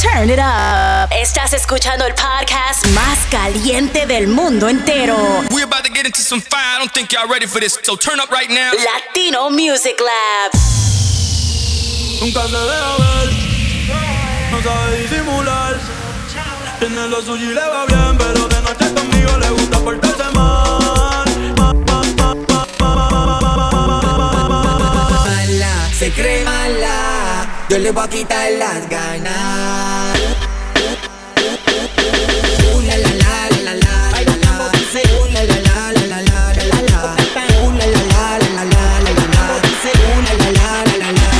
Turn it up. Estás escuchando el podcast más caliente del mundo entero. We're about to get into some fire. I don't think y'all ready for this. So turn up right now. Latino Music Lab. Nunca se deja ver, no sabe disimular. Tiene lo suyo y le va bien, pero de noche conmigo le gusta portarse mal. Mala, se cree mala, yo le voy a quitar las ganas. Uh, la, la, la, la, la, la, la, la. Uh, la, la, la, la, la, la, la, la, la. Uh, la, la, la, la, la, la, la, la, la. Uh, la, la, la, la, la, la, la, la.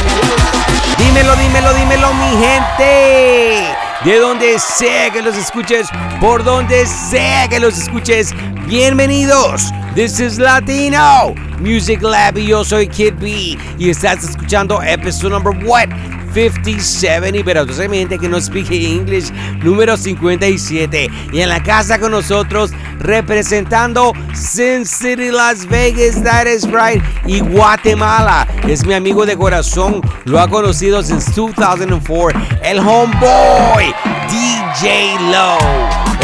Dímelo, dímelo, dímelo, mi gente. De donde sea que los escuches, por donde sea que los escuches, bienvenidos. This is Latino Music Lab y yo soy Kid B y estás escuchando episodio number what? 57. Y pero mi gente que no speak English. Número 57 y en la casa con nosotros representando Sin City Las Vegas. That is right. Y Guatemala. Es mi amigo de corazón. Lo ha conocido since 2004 el homeboy DJ Low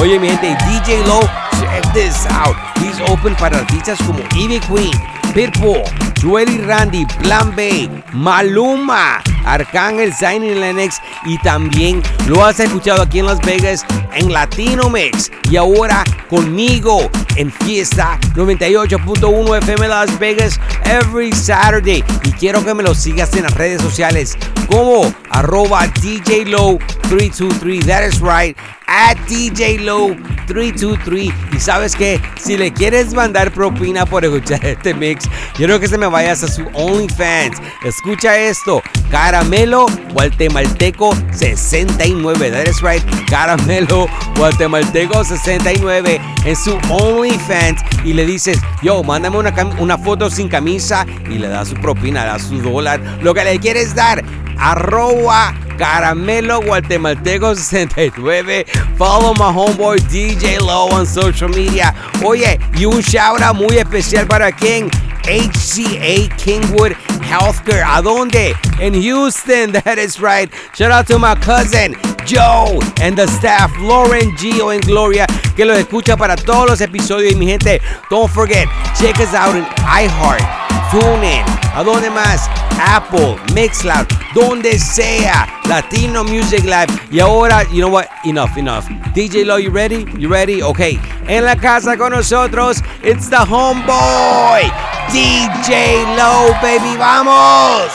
oye mi gente DJ Low check this out. He's open para artistas como Ivy Queen Pitbull, Joel y Randy, Plan B, Maluma, Arcángel, y Lennox y también lo has escuchado aquí en Las Vegas en Latino Mix y ahora conmigo en Fiesta 98.1 FM Las Vegas every Saturday. Y quiero que me lo sigas en las redes sociales como arroba DJ Low 323 that is right at DJ Low 323 y sabes que si le quieres mandar propina por escuchar este mix quiero que se me vayas a su OnlyFans. Escucha esto Caramelo Guatemalteco 69 that is right Caramelo Guatemalteco 69 en su OnlyFans. Y le dices yo mándame una, una foto sin camisa. Y le das su propina das su dólar. Lo que le quieres dar arroba Caramelo Guatemalteco 69. Follow my homeboy DJ Low on social media. Oye, y un shout out muy especial para quien HCA Kingwood Healthcare. ¿A dónde? En Houston, that is right. Shout out to my cousin Joe and the staff, Lauren, Gio and Gloria, que lo escucha para todos los episodios. Y mi gente, don't forget, check us out in iHeart, TuneIn, ¿a dónde más? Apple, Mixcloud, donde sea, Latino Music Live. Y ahora, you know what? Enough, enough. DJ Low, you ready? You ready? Okay. En la casa con nosotros, it's the homeboy, DJ Low, baby. ¡Vamos!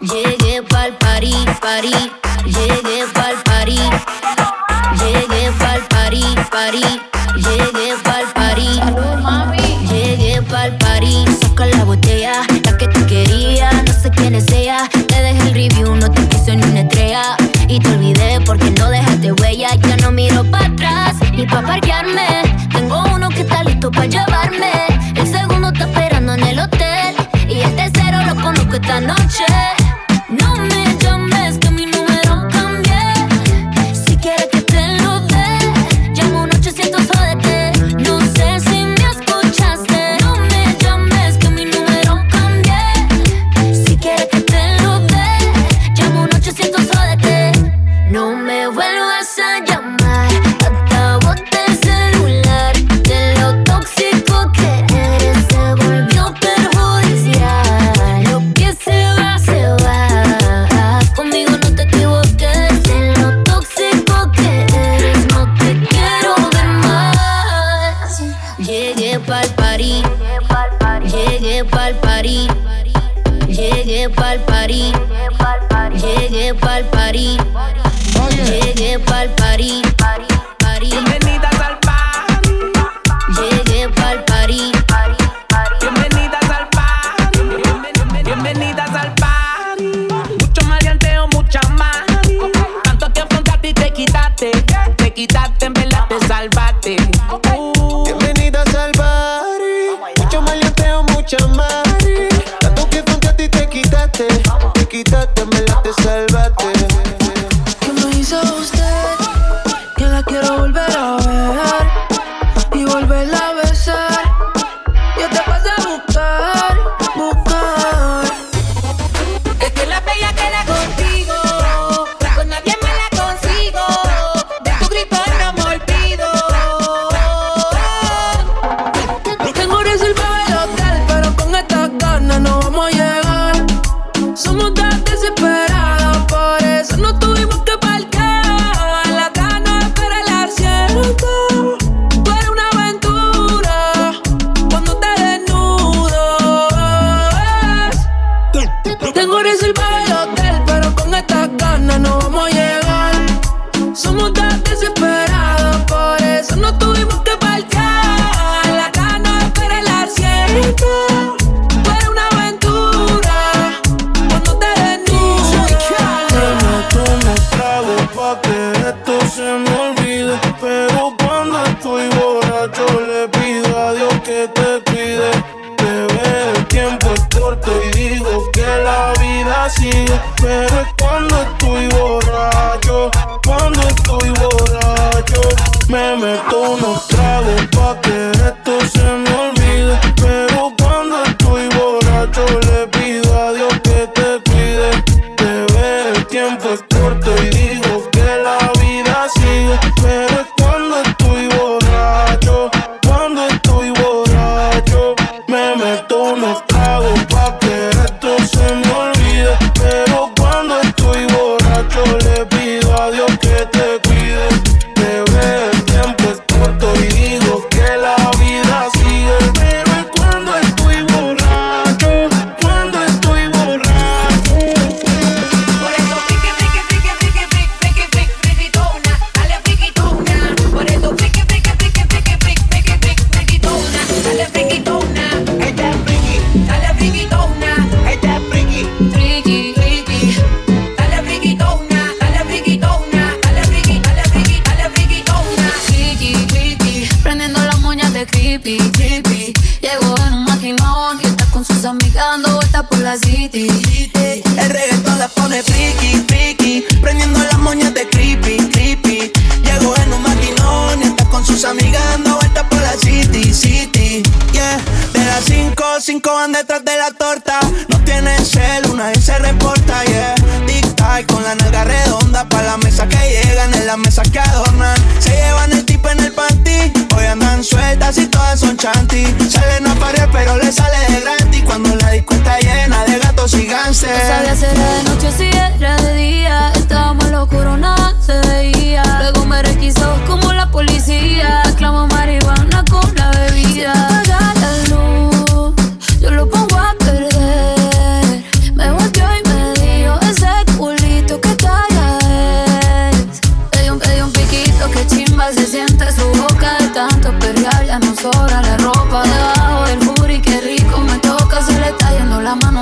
Llegué pa'l party, party, llegué pa'l party, llegué pa'l party, party, llegué pa'l party. Llegué pa'l party, saca la botella, la que te quería, no sé quién es ella. Te dejé el review, no te puse ni una estrella. Y te olvidé porque no dejaste huella. Ya no miro para atrás ni pa' parquearme. Tengo uno que está listo para llevarme. El segundo está esperando en el hotel. Y el tercero lo conozco esta noche. Tengo reservado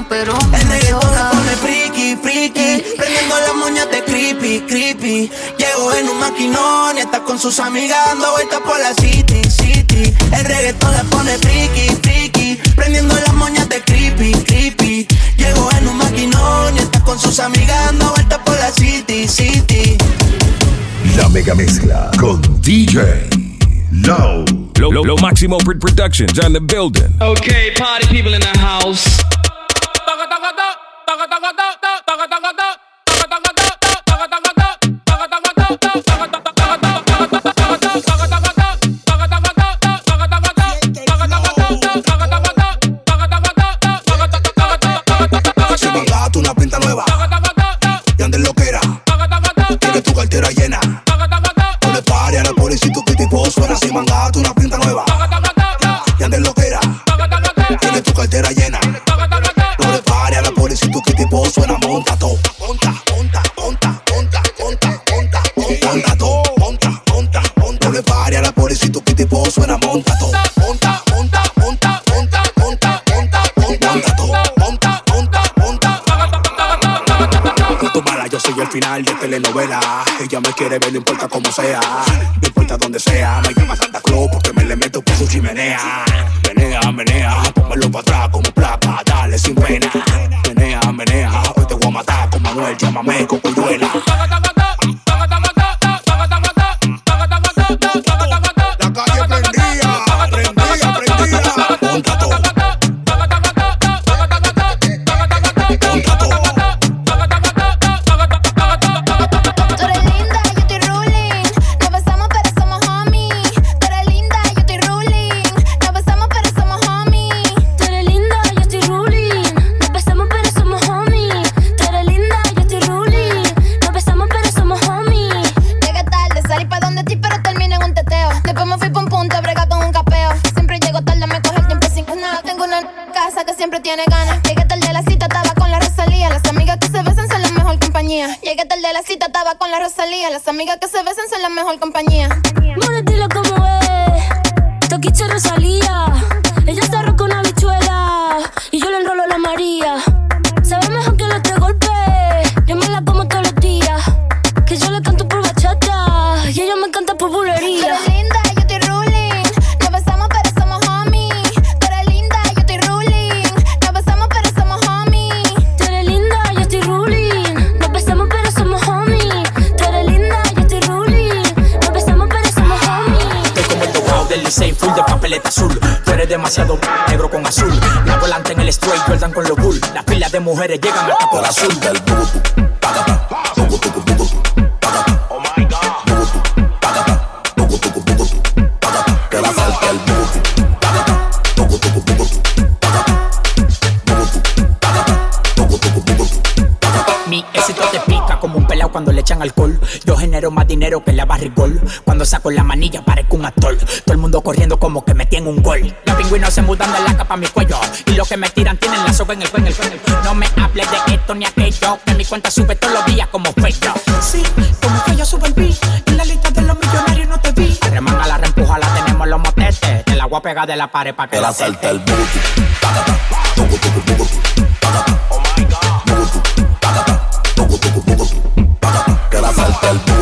pero El reggaetón me pone friki, friki Prendiendo las moñas de creepy, creepy Llego en un maquinón y está con sus amigas dando vueltas por la city, city El reggaetón le pone friki, friki Prendiendo las moñas de creepy, creepy Llego en un maquinón y está con sus amigas dando vueltas por la city, city La mega mezcla con DJ Low. Low, low, low Maximo Productions on the building. Okay, party people in the house. タガタガタ Ella me quiere ver, no importa cómo sea, no importa dónde sea. Me llama Santa Claus porque me le meto por su chimenea. Menea, menea, pónmelo para atrás como plata, dale sin pena. Menea, menea, hoy te voy a matar con Manuel, llámame con cuyuela. Las amigas que se besan son la mejor compañía. demasiado negro con azul. La volante en el straight, Jordan con los bull. Las pilas de mujeres llegan al tapón azul. Del le echan alcohol. Yo genero más dinero que la barrigol. Cuando saco la manilla parezco un actor. Todo el mundo corriendo como que me tienen un gol. Los pingüinos se mudan de la capa a mi cuello. Y los que me tiran tienen la soga en el cuello. No me hables de esto ni aquello. Que mi cuenta sube todos los días como Facebook. Sí, como que yo subo el beat. En la lista de los millonarios no te vi. Remanga la reempuja, la tenemos los motetes. Te la voy a de la pared para que la salte el bugutu. Oh my god. al puro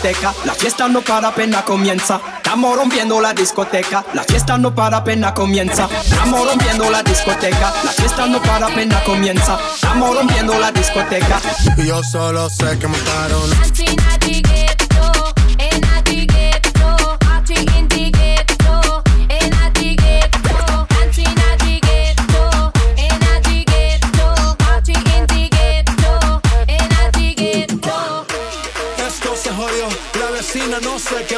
Discoteca, la fiesta no para apenas comienza. Estamos rompiendo la discoteca, la fiesta no para apenas comienza. Estamos rompiendo la discoteca, la fiesta no para apenas comienza. Estamos rompiendo la discoteca. Yo solo sé que mataron.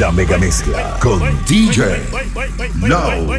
La mega mezcla con DJ Low.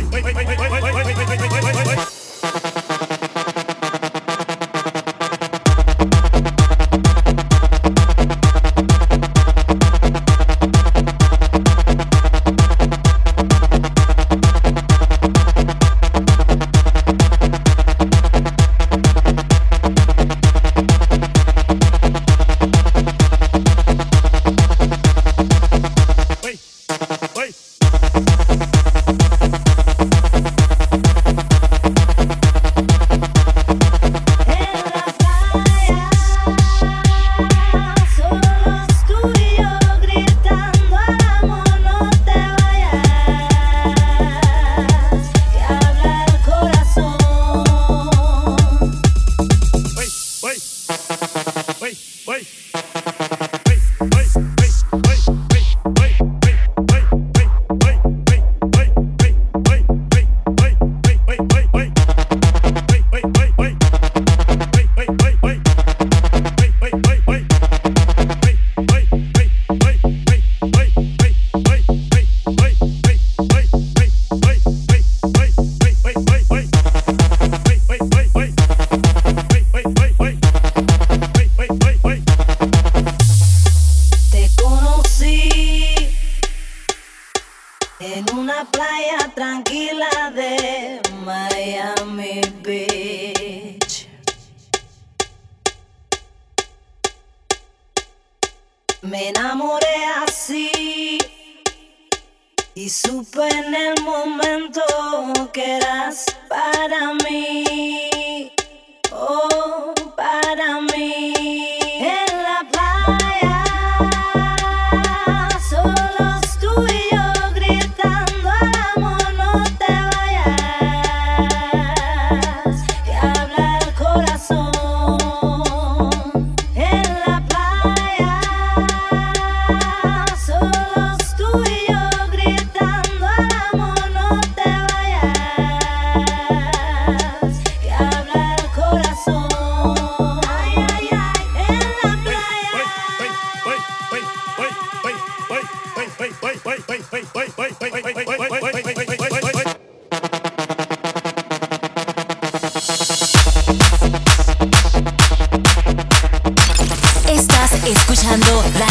Estás escuchando la,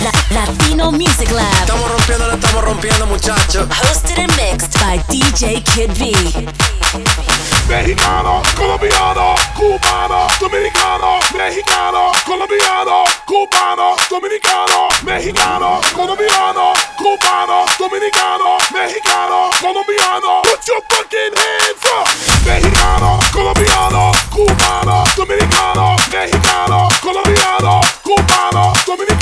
la- Latino Music Lab. Estamos rompiendo, la estamos rompiendo, muchachos. Hosted and mixed by DJ Kid V. Mexicano, colombiano, cubano, dominicano, mexicano, colombiano, cubano, dominicano, mexicano, colombiano, cubano, dominicano, mexicano, colombiano. Put your fucking hands up. Mexicano, colombiano, cubano, dominicano, mexicano, coming.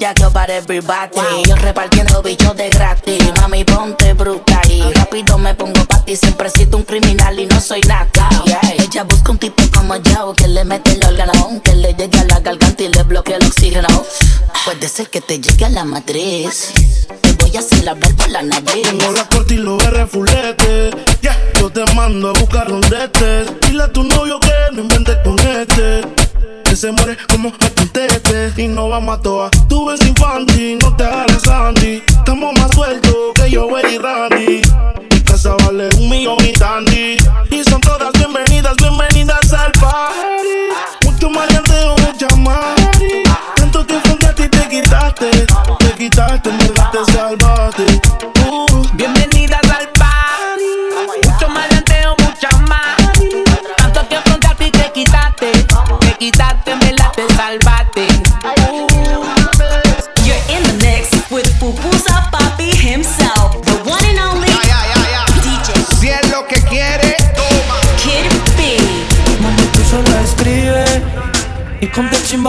bellaqueo para everybody. Yo repartiendo bichos de gratis, mami ponte bruta y rápido me pongo pa' ti. Siempre siento un criminal y no soy nada. Yeah. Ella busca un tipo como yo que le mete el órgano, que le llegue a la garganta y le bloquea el oxígeno. Puede ser que te llegue a la matriz. Te voy a hacer hablar por la nariz. Tengo la corte y los fulete. Yeah. Yo te mando a buscar donde estés. Dile a tu novio que no inventes con este. Que se muere como apuntete. Y no vamos a toa. Tú ves infantil, no te agarres Sandy. Estamos más sueltos que yo, y Randy. Mi casa vale un millón y tandy. Y son todas bienvenidas, bienvenidas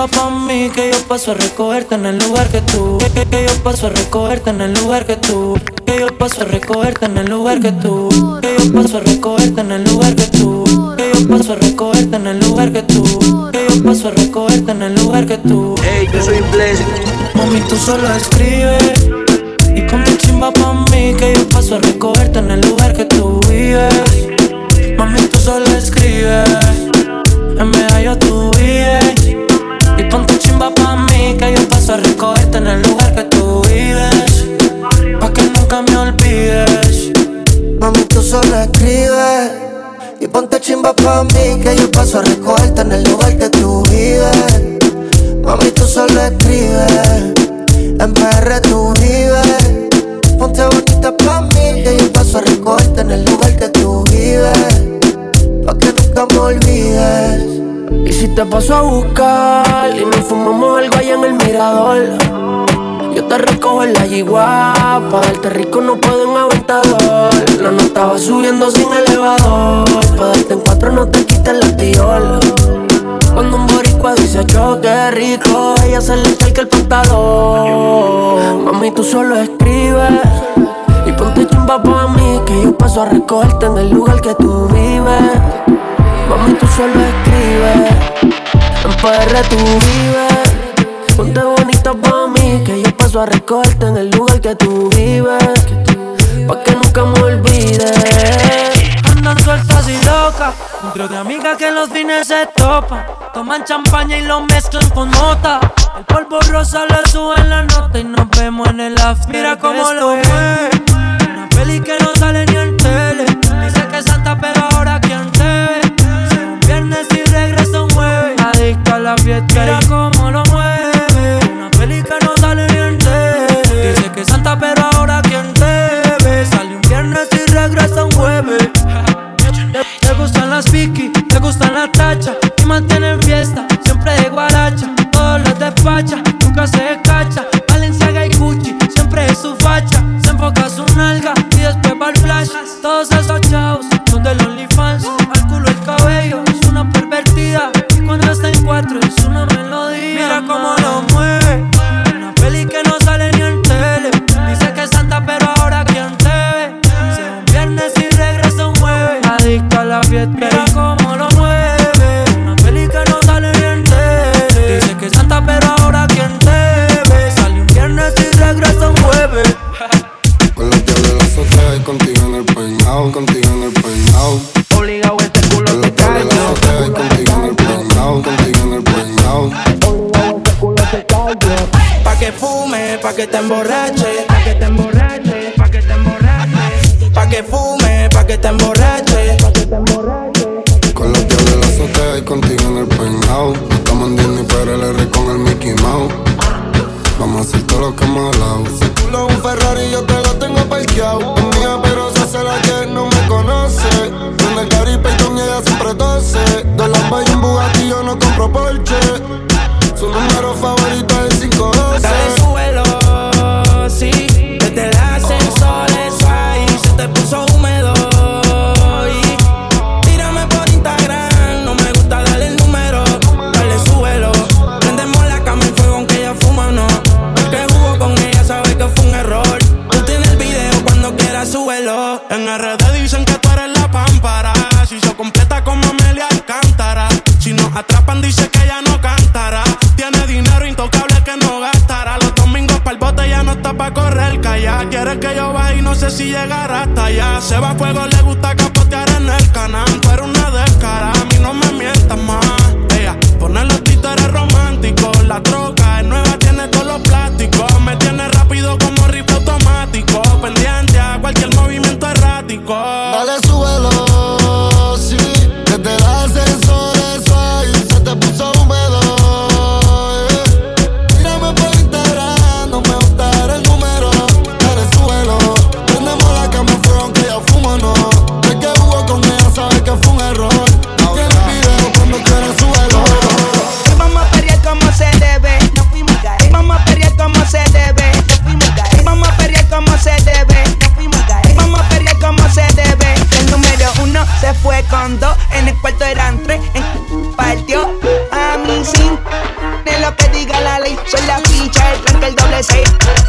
pa' mí que yo paso a recogerte en el lugar que tú que, que yo paso a recogerte en el lugar que tú que yo paso a recogerte en el lugar que tú que yo paso a recogerte en el lugar que tú que yo paso a recogerte en el lugar que tú que yo paso a recogerte en el lugar que tú Ey, yo soy Blaze. Mami, tú solo escribes y ponte chimba pa' mí que yo paso a recogerte en el lugar que tú vives. Mami, tú solo escribes, en medallo tú vives. Ponte chimba pa' mí que yo paso a recogerte en el lugar que tú vives. Pa' que nunca me olvides. Mami, tú solo escribes y ponte chimba pa' mí que yo paso a recogerte en el lugar que tú vives. Mami, tú solo escribes, en PR tú vives. Paso a buscar y nos fumamos algo allá en el mirador. Yo te recojo en la yigua, pa' darte rico no puedo en aventador. La nota va subiendo sin elevador, pa' darte en cuatro no te quites la tiola. Cuando un boricua dice choque rico, ella se le echa el pantalón. Mami, tú solo escribes y ponte chumba pa' mí que yo paso a recogerte en el lugar que tú vives. Mami, tú solo escribes, en PR tú vives. Ponte bonita pa' mí, que yo paso a recogerte en el lugar que tú vives. Pa' que nunca me olvides. Andan sueltas y locas, un trío de amigas que los fines se topan. Toman champaña y lo mezclan con nota. El polvo rosa le sube la nota y nos vemos en el after. Mira cómo lo ve. Una peli que no sale ni en tele. la fiesta. Mira cómo lo mueve. Una peli que no sale ni en TV. Dice que es santa, pero ahora quien te ve. Sale un viernes y regresa un jueves. te, gustan las piqui, te gustan las tachas. Y mantienen fiesta, siempre de guaracha. Todos los despachas, nunca se escacha.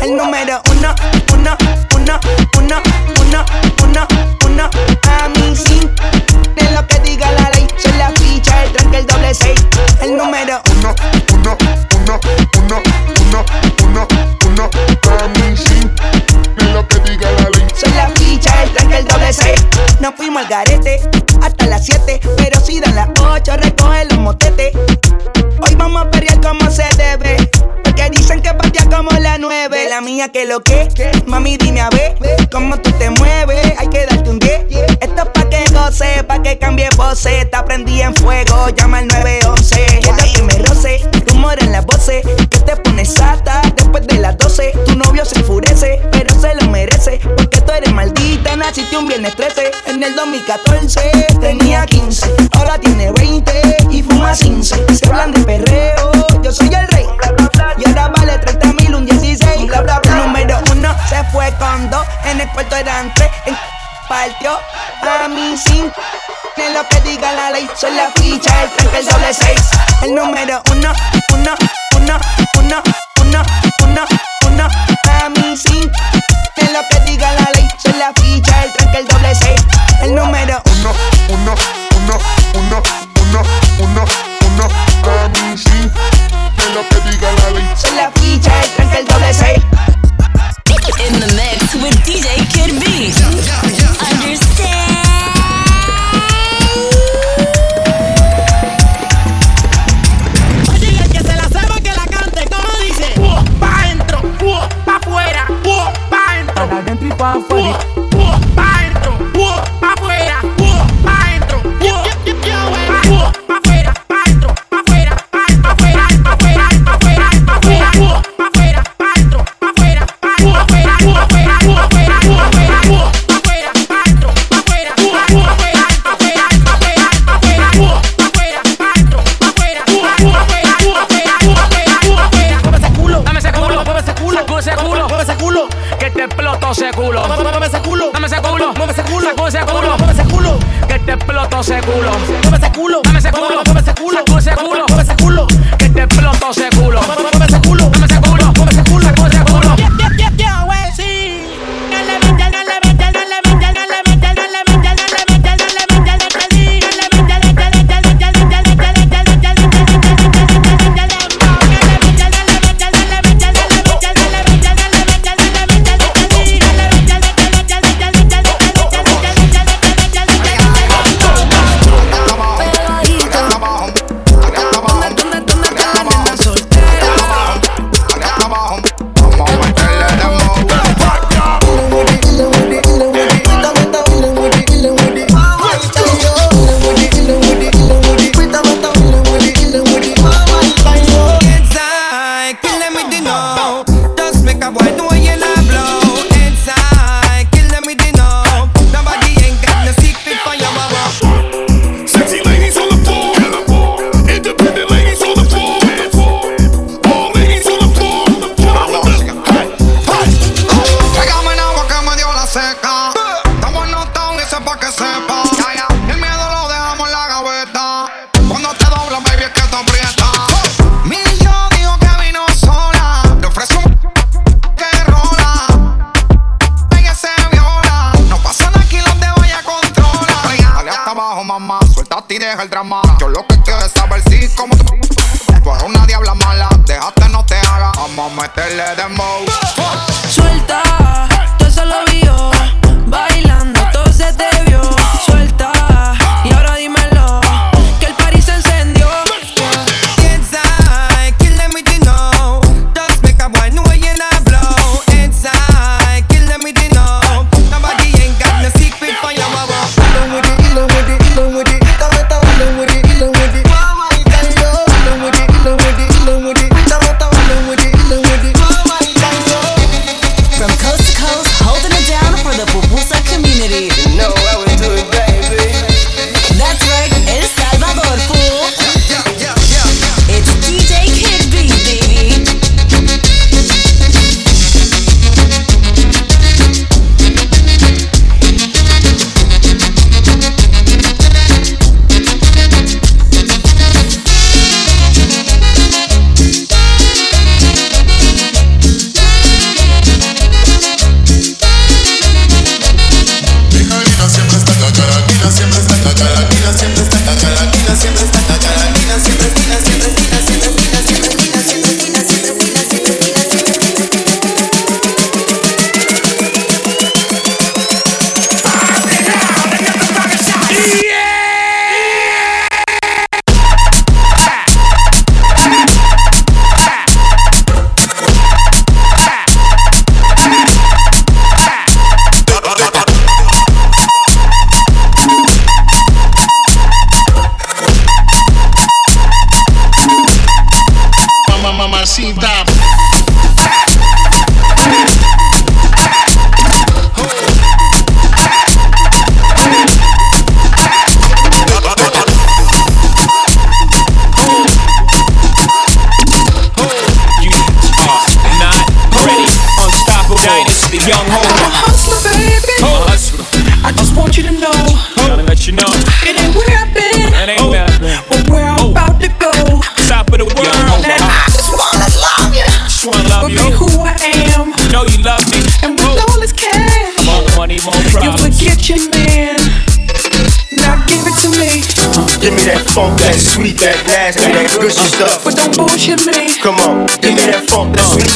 El número uno, uno, uno, uno, uno, uno, uno. A mí sí, en lo que diga la ley, soy la ficha, el tranque, el doble seis. El número uno, uno, uno, uno, uno, uno, uno. A mí sí, en lo que diga la ley. Soy la ficha, el tranque, el doble seis. Nos fuimos al garete hasta las 7 la mía que lo que. Mami, dime a ver cómo tú te mueves. Hay que esto es pa' que goce, pa' que cambie voces. Te aprendí en fuego, llama al 911. Quiero que me roce, rumor en las voces. Que te pones sata después de las 12. Tu novio se enfurece, pero se lo merece. Porque tú eres maldita, naciste un viernes 13. En el 2014 tenía 15, ahora tiene 20 y fuma 15. Se hablan de perreo, yo soy el rey. Y ahora vale 30 mil, un 16. Número uno se fue con dos, en el cuarto eran tres partió a mí sin en lo que diga la ley. Soy la ficha, el tanque, el doble seis. El número uno, uno, uno, uno, uno, uno, uno. A mí sin en lo que diga la ley. Soy la ficha, el tanque, el doble seis.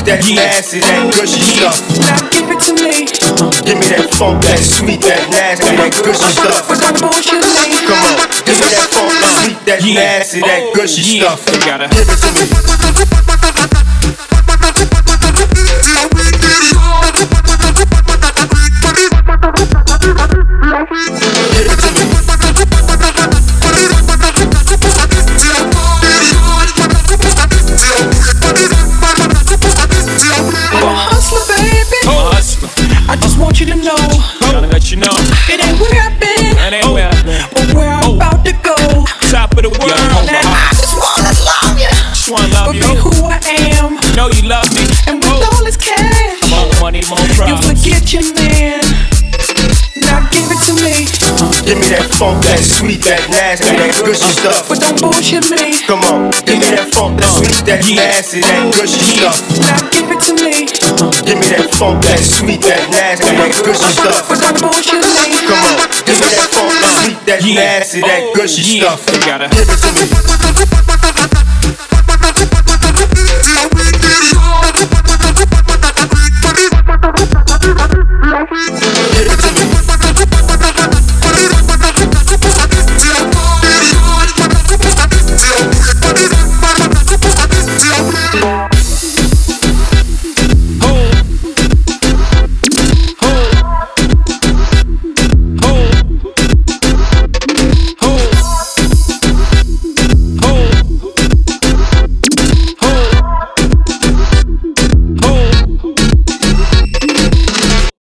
that nasty, that gushy stuff. Now Give it to me. Give me that funk, that sweet, that nasty, that gushy stuff. Come on, give me that funk, that sweet, that nasty, that oh, gushy stuff. Give it to me. that sweet, that nasty, that gushy stuff. But don't bullshit me. Come on, give me that funk, that sweet, that nasty, that gushy stuff. Now give it to me. Give me that funk, that sweet, that nasty, that gushy stuff. But don't bullshit me. Come on, give me that funk, that sweet, that nasty, that oh, gushy stuff. You gotta give it to me.